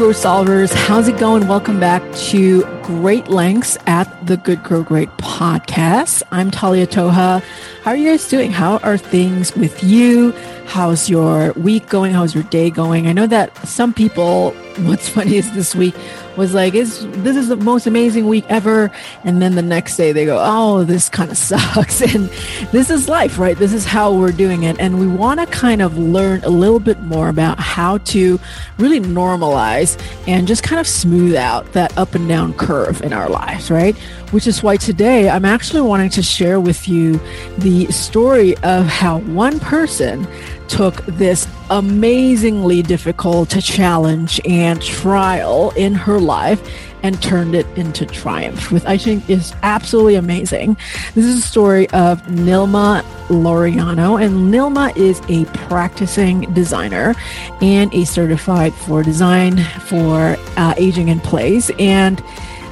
Grow Solvers. How's it going? Welcome back to Great Lengths at the Good Grow Great podcast. I'm Talia Toha. How are you guys doing? How are things with you? How's your week going? How's your day going? I know that some people, what's funny is this week was like, is this is the most amazing week ever. And then the next day they go, oh, this kind of sucks. And this is life, right? This is how we're doing it. And we want to kind of learn a little bit more about how to really normalize and just kind of smooth out that up and down curve in our lives, right? Which is why today I'm actually wanting to share with you the story of how one person took this amazingly difficult to challenge and trial in her life and turned it into triumph, which I think is absolutely amazing. This is a story of Nylma Laureano, and Nylma is a practicing designer and a certified for design for uh, aging in place. And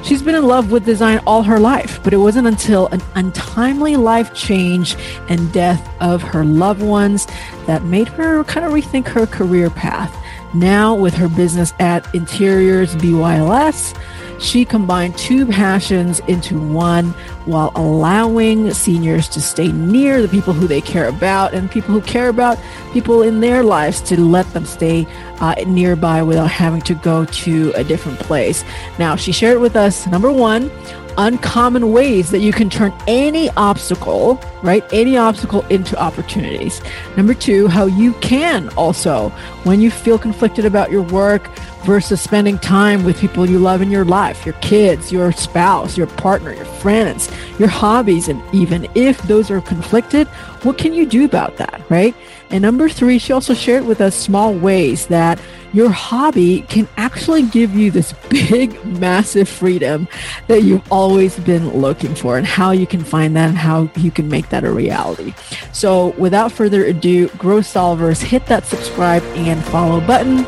She's been in love with design all her life, but it wasn't until an untimely life change and death of her loved ones that made her kind of rethink her career path. Now, with her business at Interiors BYLS, she combined two passions into one while allowing seniors to stay near the people who they care about and people who care about people in their lives to let them stay uh, nearby without having to go to a different place. Now, she shared with us number one, uncommon ways that you can turn any obstacle, right? Any obstacle into opportunities. Number two, how you can also, when you feel conflicted about your work versus spending time with people you love in your life, your kids, your spouse, your partner, your friends, your hobbies, and even if those are conflicted, what can you do about that, right? And number three, she also shared with us small ways that your hobby can actually give you this big, massive freedom that you've always been looking for and how you can find that and how you can make that a reality. So without further ado, Grow Solvers, hit that subscribe and follow button.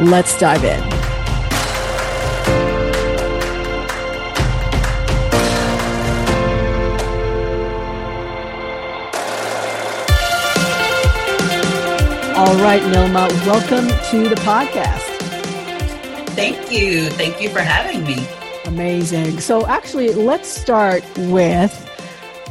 Let's dive in. All right, Nylma, welcome to the podcast. Thank you. Thank you for having me. Amazing. So, actually, let's start with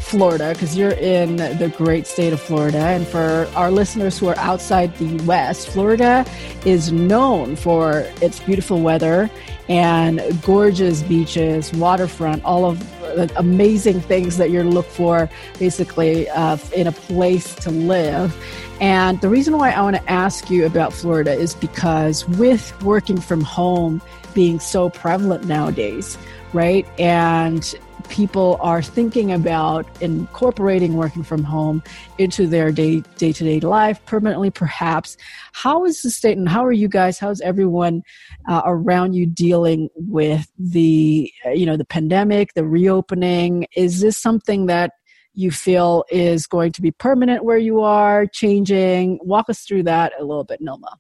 Florida because you're in the great state of Florida. And for our listeners who are outside the West, Florida is known for its beautiful weather and gorgeous beaches, waterfront, all of the amazing things that you're look for basically uh, in a place to live. And the reason why I want to ask you about Florida is because with working from home being so prevalent nowadays, right? And people are thinking about incorporating working from home into their day day to day life permanently, perhaps. How is the state and how are you guys? How's everyone uh, around you dealing with the you know the pandemic, the reopening? Is this something that you feel is going to be permanent where you are, changing? Walk us through that a little bit, Nylma.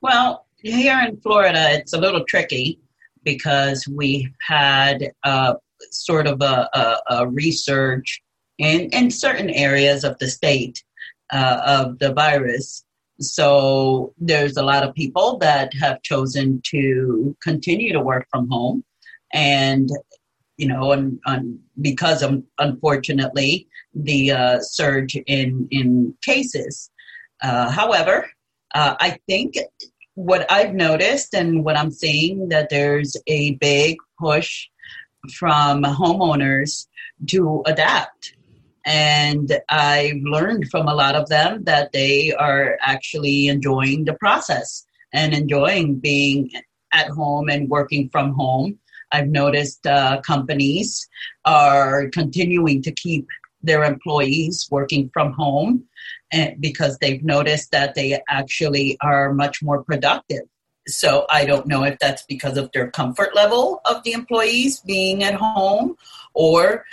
Well, here in Florida, it's a little tricky because we had uh, sort of a, a, a, research in, in certain areas of the state uh, of the virus. So there's a lot of people that have chosen to continue to work from home. And you know, and, and because of unfortunately the uh, surge in in cases. Uh, however, uh, I think what I've noticed and what I'm seeing that there's a big push from homeowners to adapt. And I've learned from a lot of them that they are actually enjoying the process and enjoying being at home and working from home I've noticed uh, companies are continuing to keep their employees working from home and, because they've noticed that they actually are much more productive. So I don't know if that's because of their comfort level of the employees being at home or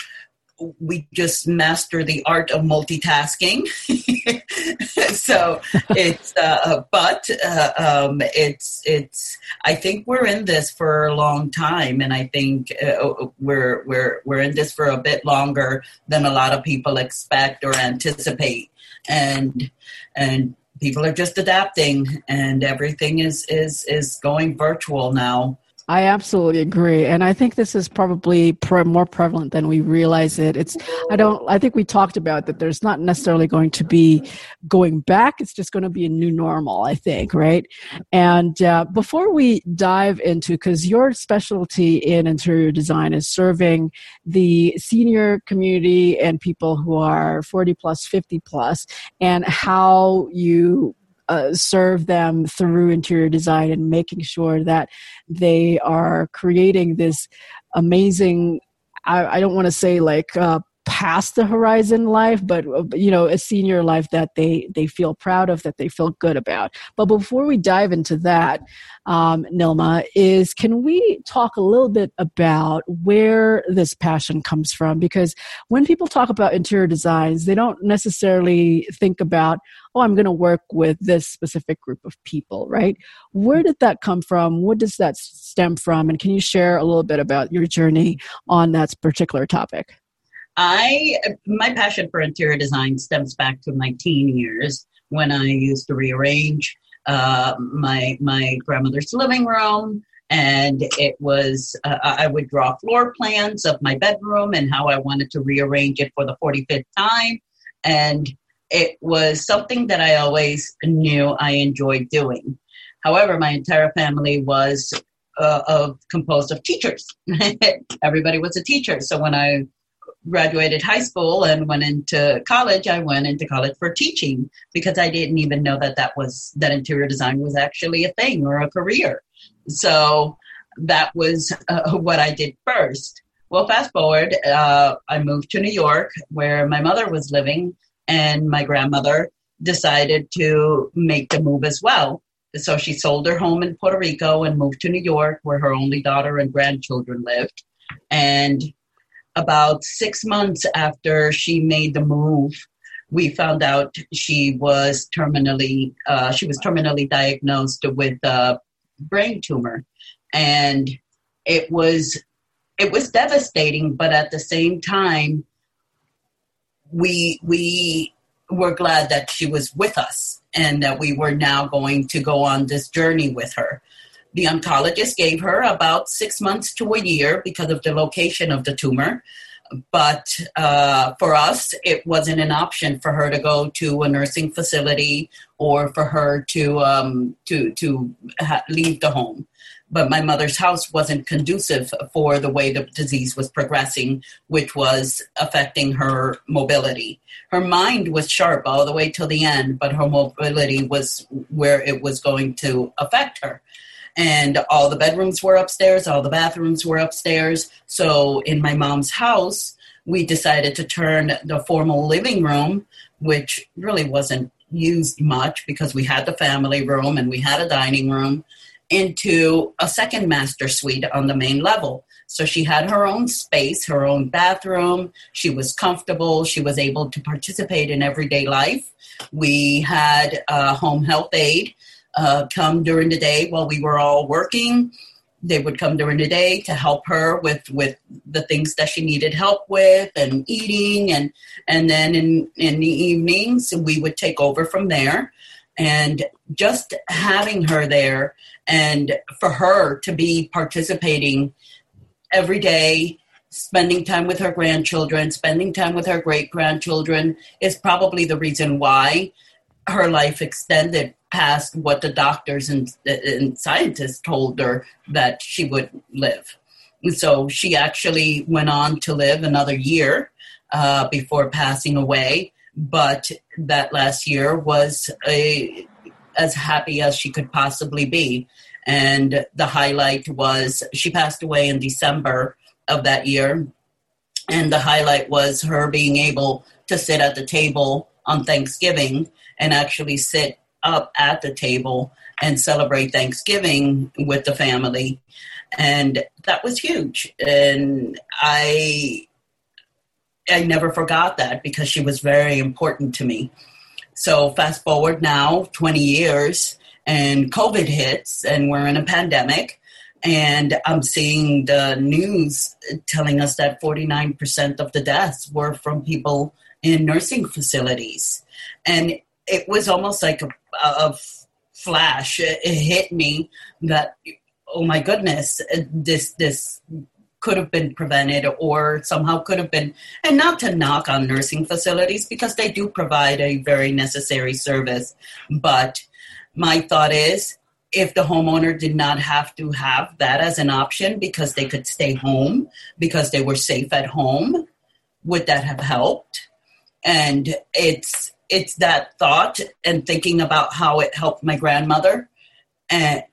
we just master the art of multitasking. so it's, uh, but uh, um, it's it's. I think we're in this for a long time, and I think uh, we're we're we're in this for a bit longer than a lot of people expect or anticipate. And and people are just adapting and everything is is is going virtual now I absolutely agree, and I think this is probably pre- more prevalent than we realize it. It's I don't I think we talked about that. There's not necessarily going to be going back. It's just going to be a new normal. I think, right? And uh, before we dive into, because your specialty in interior design is serving the senior community and people who are 40 plus, 50 plus, and how you uh, serve them through interior design and making sure that they are creating this amazing I, I don't want to say like uh, past the horizon life but uh, you know a senior life that they they feel proud of that they feel good about. But before we dive into that um, nylma is can we talk a little bit about where this passion comes from? Because when people talk about interior designs they don't necessarily think about oh i'm going to work with this specific group of people right? Where did that come from? What does that stem from? And can you share a little bit about your journey on that particular topic I my passion for interior design stems back to my teen years when I used to rearrange uh, my my grandmother's living room, and it was uh, I would draw floor plans of my bedroom and how I wanted to rearrange it for the 45th time, and it was something that I always knew I enjoyed doing. However, my entire family was uh, of composed of teachers. Everybody was a teacher, so when I graduated high school and went into college, I went into college for teaching because I didn't even know that that was that interior design was actually a thing or a career. So that was uh, what I did first. Well, fast forward, uh, I moved to New York where my mother was living, and my grandmother decided to make the move as well. So she sold her home in Puerto Rico and moved to New York where her only daughter and grandchildren lived. And about six months after she made the move, we found out she was terminally uh, she was terminally diagnosed with a brain tumor, and it was it was devastating. But at the same time, we we were glad that she was with us and that we were now going to go on this journey with her. The oncologist gave her about six months to a year because of the location of the tumor. But uh, for us, it wasn't an option for her to go to a nursing facility or for her to um, to to ha- leave the home. But my mother's house wasn't conducive for the way the disease was progressing, which was affecting her mobility. Her mind was sharp all the way till the end, but her mobility was where it was going to affect her and all the bedrooms were upstairs, all the bathrooms were upstairs. So in my mom's house, we decided to turn the formal living room, which really wasn't used much because we had the family room and we had a dining room, into a second master suite on the main level. So she had her own space, her own bathroom. She was comfortable. She was able to participate in everyday life. We had a home health aide uh, come during the day while we were all working. They would come during the day to help her with, with the things that she needed help with and eating and and then in, in the evenings we would take over from there and just having her there and for her to be participating every day spending time with her grandchildren spending time with her great grandchildren is probably the reason why her life extended past what the doctors and, and scientists told her that she would live. And so she actually went on to live another year uh, before passing away. But that last year was a, as happy as she could possibly be. And the highlight was she passed away in December of that year. And the highlight was her being able to sit at the table on Thanksgiving and actually sit up at the table and celebrate Thanksgiving with the family. And that was huge. And I I never forgot that because she was very important to me. So fast forward now 20 years and COVID hits and we're in a pandemic and I'm seeing the news telling us that 49% of the deaths were from people in nursing facilities. And it was almost like a, of flash it hit me that oh my goodness this this could have been prevented or somehow could have been and not to knock on nursing facilities because they do provide a very necessary service. But my thought is if the homeowner did not have to have that as an option because they could stay home because they were safe at home would that have helped? And it's it's that thought and thinking about how it helped my grandmother and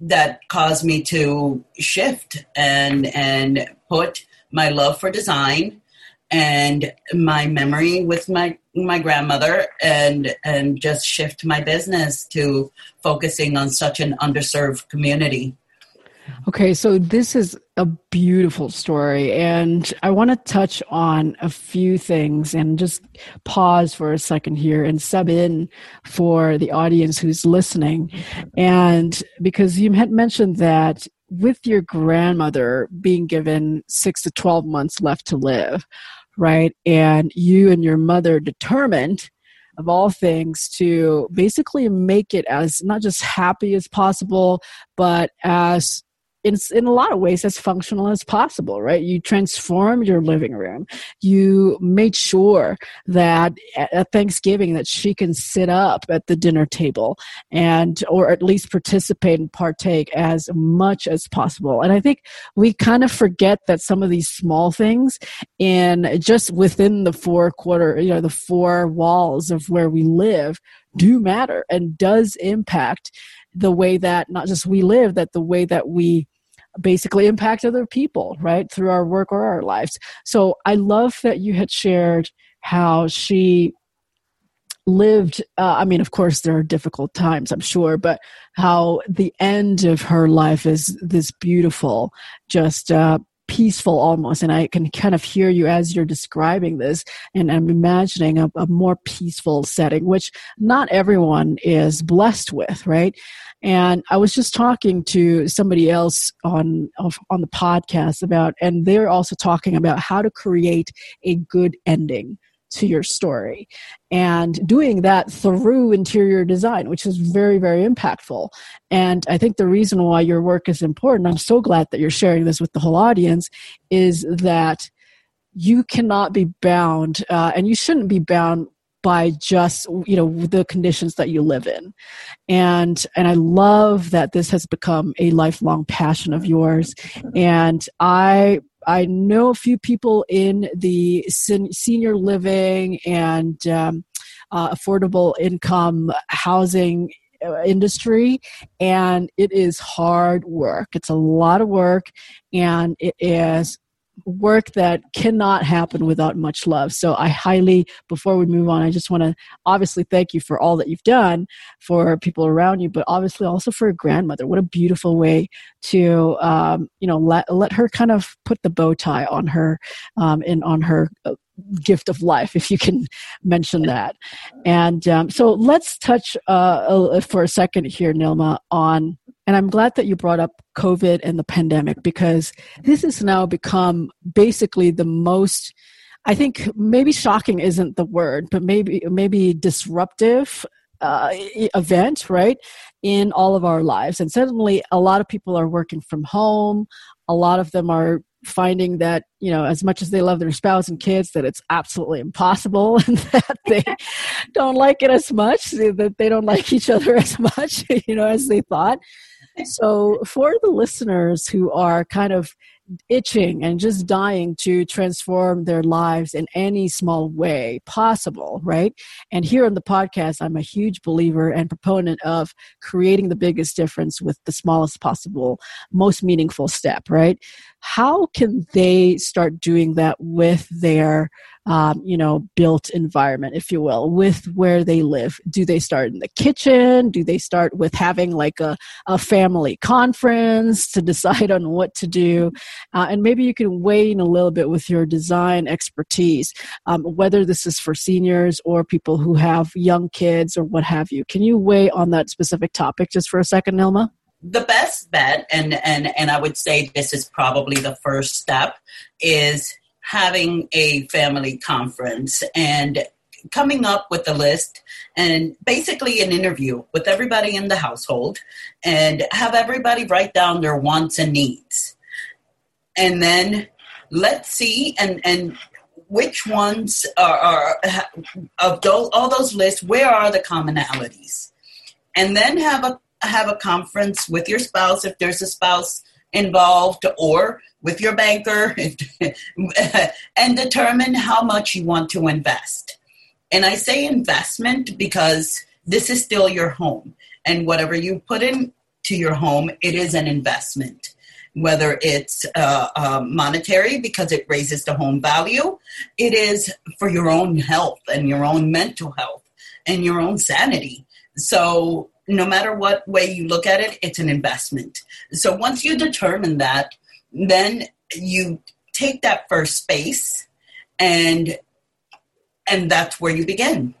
that caused me to shift and and put my love for design and my memory with my my grandmother and and just shift my business to focusing on such an underserved community Okay, so this is a beautiful story, and I want to touch on a few things and just pause for a second here and sub in for the audience who's listening. And because you had mentioned that with your grandmother being given six to 12 months left to live, right, and you and your mother determined of all things to basically make it as not just happy as possible but as in, in a lot of ways as functional as possible right? You transform your living room. You made sure that at thanksgiving that she can sit up at the dinner table and or at least participate and partake as much as possible. And i think we kind of forget that some of these small things in just within the four quarter you know the four walls of where we live do matter and does impact the way that not just we live that the way that we basically impact other people right through our work or our lives. So i love that you had shared how she lived uh, i mean of course there are difficult times i'm sure but how the end of her life is this beautiful just uh, peaceful almost and i can kind of hear you as you're describing this and i'm imagining a, a more peaceful setting which not everyone is blessed with right? And I was just talking to somebody else on on the podcast about, and they're also talking about how to create a good ending to your story. And doing that through interior design which is very very impactful. And i think the reason why your work is important i'm so glad that you're sharing this with the whole audience is that you cannot be bound uh, and you shouldn't be bound by just you know the conditions that you live in. And and i love that this has become a lifelong passion of yours. And i i know a few people in the sen- senior living and um, uh, affordable income housing uh, industry and it is hard work. It's a lot of work and it is work that cannot happen without much love. So I highly, before we move on, I just want to obviously thank you for all that you've done for people around you, but obviously also for a grandmother. What a beautiful way to, um, you know, let, let her kind of put the bow tie on her um, and on her uh, gift of life, if you can mention that. And um, so let's touch uh, for a second here, Nylma, on, and I'm glad that you brought up COVID and the pandemic because this has now become basically the most. I think maybe shocking isn't the word, but maybe maybe disruptive uh, event, right, in all of our lives. And suddenly, a lot of people are working from home. A lot of them are finding that you know as much as they love their spouse and kids that it's absolutely impossible and that they don't like it as much that they don't like each other as much you know as they thought so for the listeners who are kind of itching and just dying to transform their lives in any small way possible, right? And here on the podcast, I'm a huge believer and proponent of creating the biggest difference with the smallest possible, most meaningful step, right? How can they start doing that with their um, you know, built environment, if you will, with where they live. Do they start in the kitchen? Do they start with having like a, a family conference to decide on what to do? Uh, and maybe you can weigh in a little bit with your design expertise, um, whether this is for seniors or people who have young kids or what have you. Can you weigh on that specific topic just for a second, Nylma? the best bet and and and I would say this is probably the first step is having a family conference and coming up with a list and basically an interview with everybody in the household and have everybody write down their wants and needs. And then let's see and, and which ones are, are of those, all those lists, where are the commonalities? And then have a have a conference with your spouse if there's a spouse involved or with your banker and determine how much you want to invest. And I say investment because this is still your home. And whatever you put into your home, it is an investment. Whether it's uh, uh, monetary because it raises the home value, it is for your own health and your own mental health and your own sanity. So no matter what way you look at it, it's an investment. So once you determine that, then you take that first space and and that's where you begin.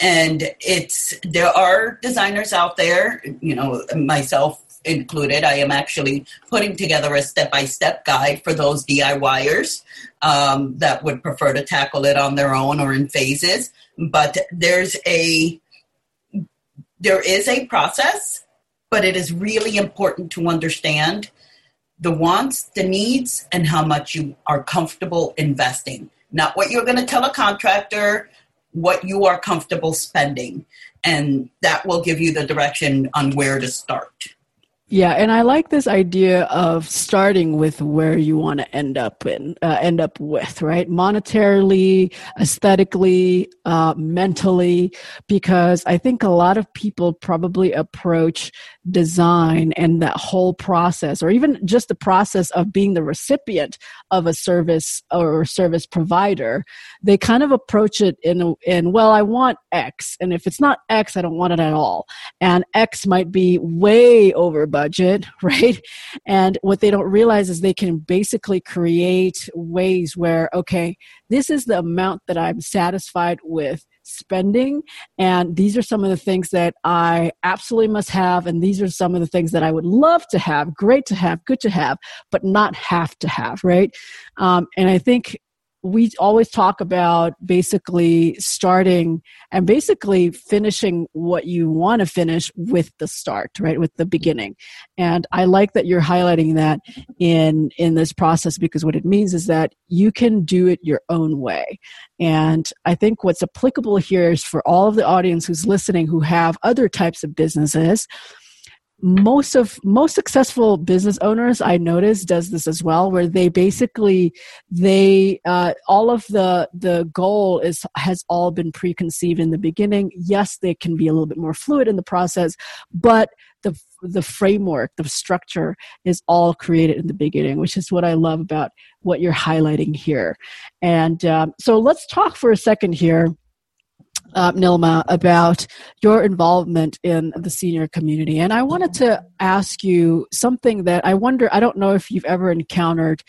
And it's there are designers out there, you know, myself included. I am actually putting together a step by step guide for those DIYers um, that would prefer to tackle it on their own or in phases. But there's a there is a process, but it is really important to understand the wants, the needs, and how much you are comfortable investing. Not what you're going to tell a contractor, what you are comfortable spending. And that will give you the direction on where to start. Yeah, and I like this idea of starting with where you want to end up in, uh, end up with, right? Monetarily, aesthetically, uh, mentally, because I think a lot of people probably approach design and that whole process, or even just the process of being the recipient of a service or service provider. They kind of approach it in, in well, I want X, and if it's not X, I don't want it at all, and X might be way over budget budget, right? And what they don't realize is they can basically create ways where, okay, this is the amount that I'm satisfied with spending and these are some of the things that i absolutely must have and these are some of the things that i would love to have great to have good to have but not have to have right? Um, and i think we always talk about basically starting and basically finishing what you want to finish with the start right with the beginning. And i like that you're highlighting that in in this process because what it means is that you can do it your own way. And i think what's applicable here is for all of the audience who's listening who have other types of businesses most of most successful business owners i notice does this as well where they basically they uh, all of the the goal is has all been preconceived in the beginning. Yes they can be a little bit more fluid in the process but the the framework the structure is all created in the beginning which is what i love about what you're highlighting here. And um, so let's talk for a second here uh, Nylma, about your involvement in the senior community. And I wanted to ask you something that I wonder, I don't know if you've ever encountered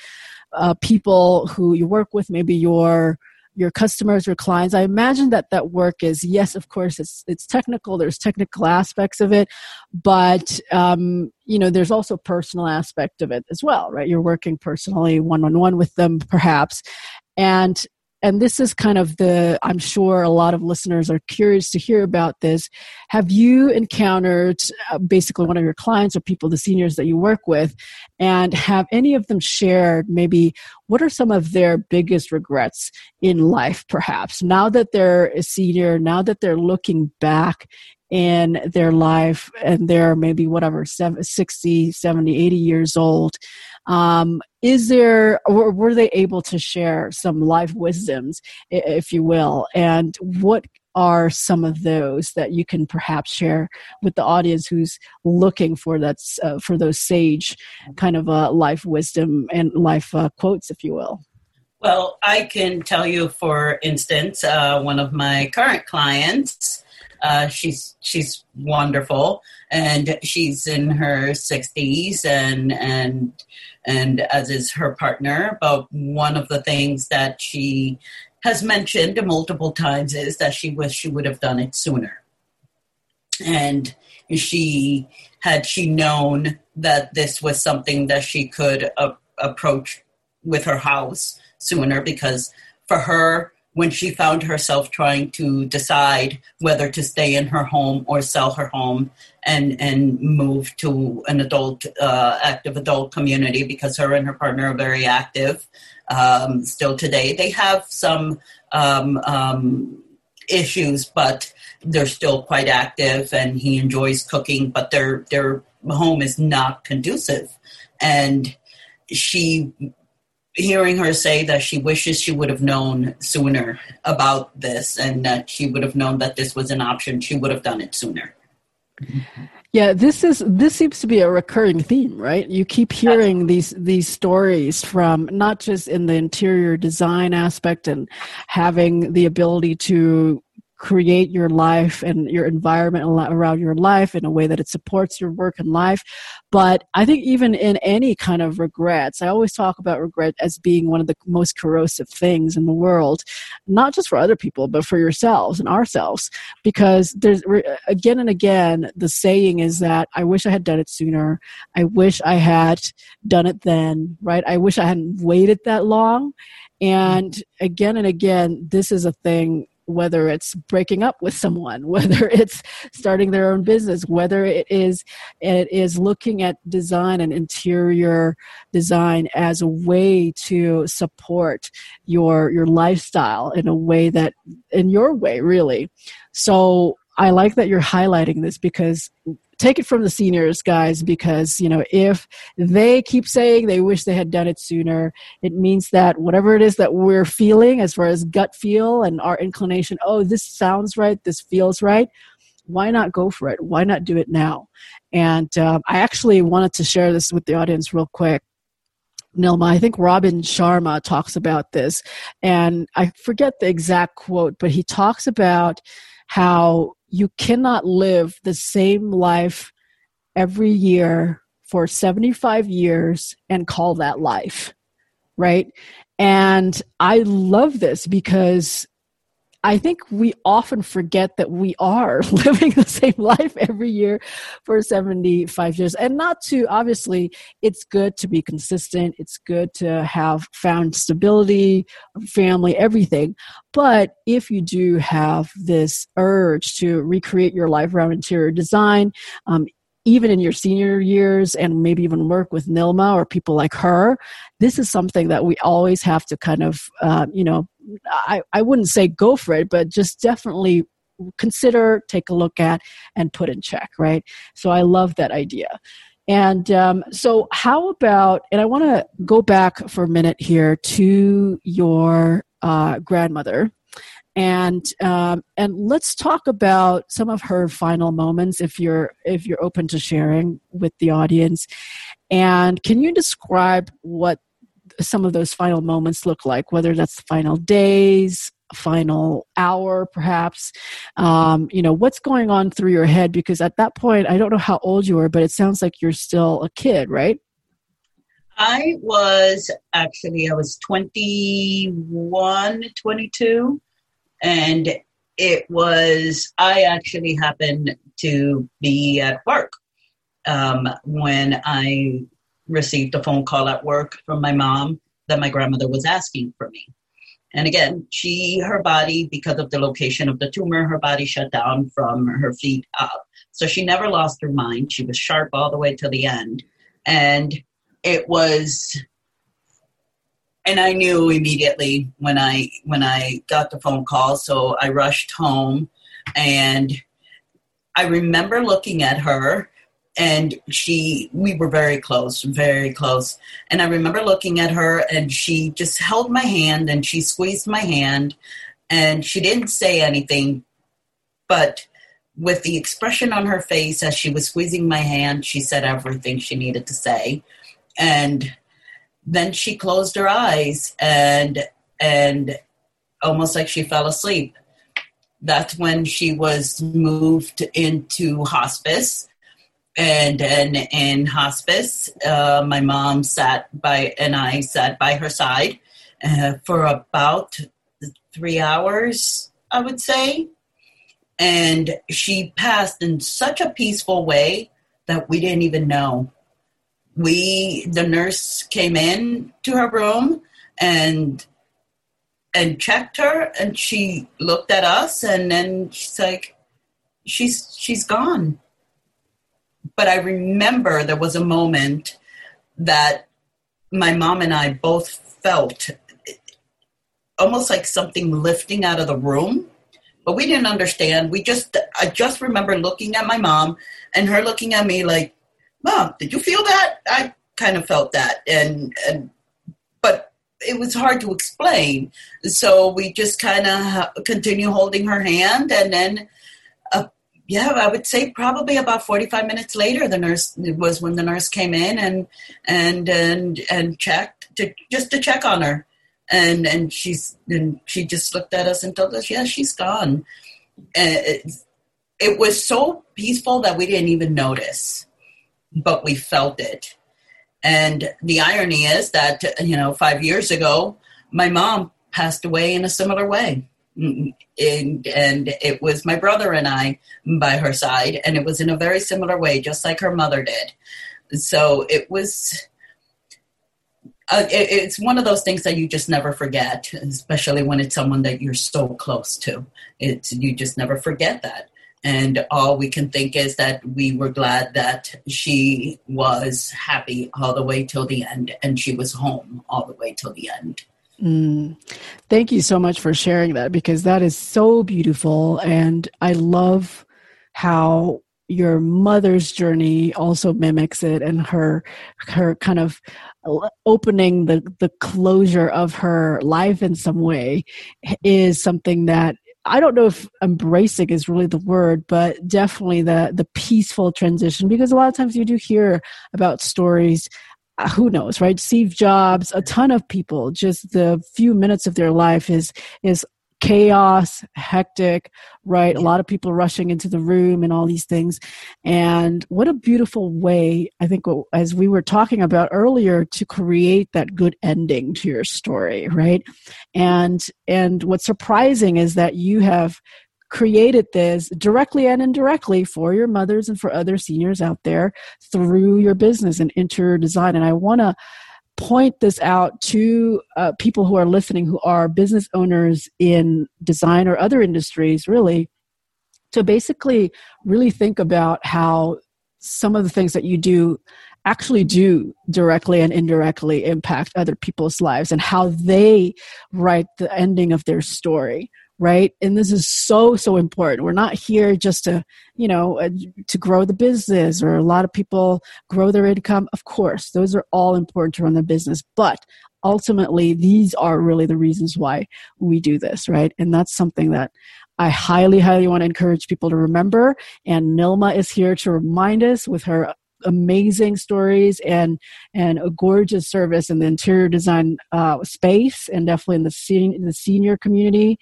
uh, people who you work with, maybe your your customers or clients. I imagine that that work is yes of course it's it's technical there's technical aspects of it but um, you know there's also personal aspect of it as well right? You're working personally one on one with them perhaps. And and this is kind of the i'm sure a lot of listeners are curious to hear about this. Have you encountered uh, basically one of your clients or people the seniors that you work with and have any of them shared maybe what are some of their biggest regrets in life perhaps? Now that they're a senior now that they're looking back in their life and they're maybe whatever 60 70 80 years old. Um, is there were they able to share some life wisdoms if you will? And what are some of those that you can perhaps share with the audience who's looking for that uh, for those sage kind of uh, life wisdom and life uh, quotes if you will? Well i can tell you for instance uh, one of my current clients uh, she's she's wonderful, and she's in her 60s, and and and as is her partner. But one of the things that she has mentioned multiple times is that she wish she would have done it sooner, and she had she known that this was something that she could approach with her house sooner because for her when she found herself trying to decide whether to stay in her home or sell her home and and move to an adult uh, active adult community because her and her partner are very active um, still today. They have some um, um, issues, but they're still quite active, and he enjoys cooking. But their their home is not conducive, and she hearing her say that she wishes she would have known sooner about this and that she would have known that this was an option she would have done it sooner. Yeah this is this seems to be a recurring theme right? You keep hearing these these stories from not just in the interior design aspect and having the ability to create your life and your environment around your life in a way that it supports your work and life. But I think even in any kind of regrets, I always talk about regret as being one of the most corrosive things in the world, not just for other people, but for yourselves and ourselves. Because there's again and again, the saying is that I wish I had done it sooner. I wish I had done it then, right? I wish I hadn't waited that long. And again and again, this is a thing whether it's breaking up with someone whether it's starting their own business whether it is it is looking at design and interior design as a way to support your your lifestyle in a way that in your way really. So I like that you're highlighting this because take it from the seniors guys because you know if they keep saying they wish they had done it sooner it means that whatever it is that we're feeling as far as gut feel and our inclination oh this sounds right this feels right why not go for it? Why not do it now? And um, i actually wanted to share this with the audience real quick. Nylma, I think Robin Sharma talks about this, and I forget the exact quote, but he talks about how you cannot live the same life every year for 75 years and call that life, right? And I love this because I think we often forget that we are living the same life every year for 75 years. And not to, obviously, it's good to be consistent. It's good to have found stability, family, everything. But if you do have this urge to recreate your life around interior design, um, even in your senior years and maybe even work with Nylma or people like her, this is something that we always have to kind of, uh, you know, I, I wouldn't say go for it, but just definitely consider, take a look at, and put in check, right? So I love that idea. And um, so, how about, and I want to go back for a minute here to your uh, grandmother and um, and let's talk about some of her final moments if you're if you're open to sharing with the audience. And can you describe what some of those final moments look like whether that's the final days final hour perhaps? Um, you know what's going on through your head? Because at that point i don't know how old you were but it sounds like you're still a kid right? I was actually i was 21 22 and it was, I actually happened to be at work um, when I received a phone call at work from my mom that my grandmother was asking for me. And again, she, her body, because of the location of the tumor, her body shut down from her feet up. So she never lost her mind. She was sharp all the way to the end. And it was and I knew immediately when I when I got the phone call. So I rushed home, and I remember looking at her, and she we were very close, very close. And I remember looking at her, and she just held my hand and she squeezed my hand, and she didn't say anything, but with the expression on her face as she was squeezing my hand, she said everything she needed to say, and then she closed her eyes and and almost like she fell asleep. That's when she was moved into hospice. And in hospice, uh, my mom sat by, and I sat by her side uh, for about three hours, I would say. And she passed in such a peaceful way that we didn't even know we the nurse came in to her room and and checked her and she looked at us and then she's like she's she's gone. But i remember there was a moment that my mom and i both felt almost like something lifting out of the room but we didn't understand. We just i just remember looking at my mom and her looking at me like mom did you feel that i kind of felt that and and but it was hard to explain. So we just kind of continue holding her hand, and then, uh, yeah, I would say probably about forty-five minutes later, the nurse was when the nurse came in and and and and checked to just to check on her, and and she's and she just looked at us and told us, yeah, she's gone. It, it was so peaceful that we didn't even notice, but we felt it and the irony is that, you know, five years ago, my mom passed away in a similar way. And, and it was my brother and I by her side, and it was in a very similar way, just like her mother did. So it was. Uh, it, it's one of those things that you just never forget, especially when it's someone that you're so close to. It's you just never forget that and all we can think is that we were glad that she was happy all the way till the end and she was home all the way till the end mm. thank you so much for sharing that because that is so beautiful and i love how your mother's journey also mimics it and her her kind of opening the the closure of her life in some way is something that I don't know if embracing is really the word, but definitely the the peaceful transition because a lot of times you do hear about stories uh, who knows right? Steve jobs a ton of people just the few minutes of their life is is chaos, hectic, right? A lot of people rushing into the room and all these things. And what a beautiful way, I think, as we were talking about earlier, to create that good ending to your story, right? And and what's surprising is that you have created this directly and indirectly for your mothers and for other seniors out there through your business and interior design. And I want to point this out to uh, people who are listening who are business owners in design or other industries really to basically really think about how some of the things that you do actually do directly and indirectly impact other people's lives and how they write the ending of their story right? And this is so so important. We're not here just to you know uh, to grow the business or a lot of people grow their income. Of course those are all important to run the business but ultimately these are really the reasons why we do this right? And that's something that I highly, highly want to encourage people to remember. And Nylma is here to remind us with her amazing stories and and a gorgeous service in the interior design uh, space and definitely in the senior, the senior community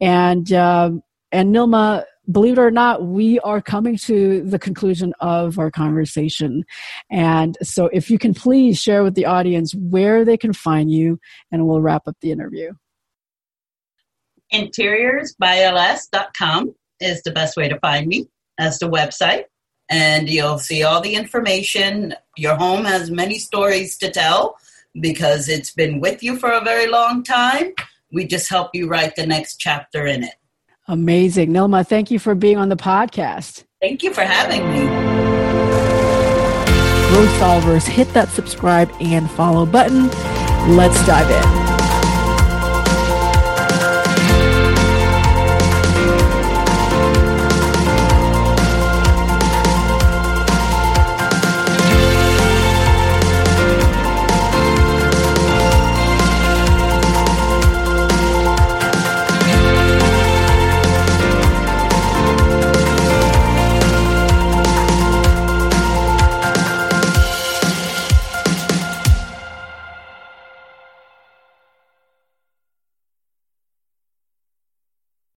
and um, and Nylma believe it or not, we are coming to the conclusion of our conversation. And so, if you can please share with the audience where they can find you, and we'll wrap up the interview. Interiorsbyls.com is the best way to find me as the website and you'll see all the information. Your home has many stories to tell because it's been with you for a very long time. We just help you write the next chapter in it. Amazing. Nylma, thank you for being on the podcast. Thank you for having me. Growth Solvers, hit that subscribe and follow button. Let's dive in.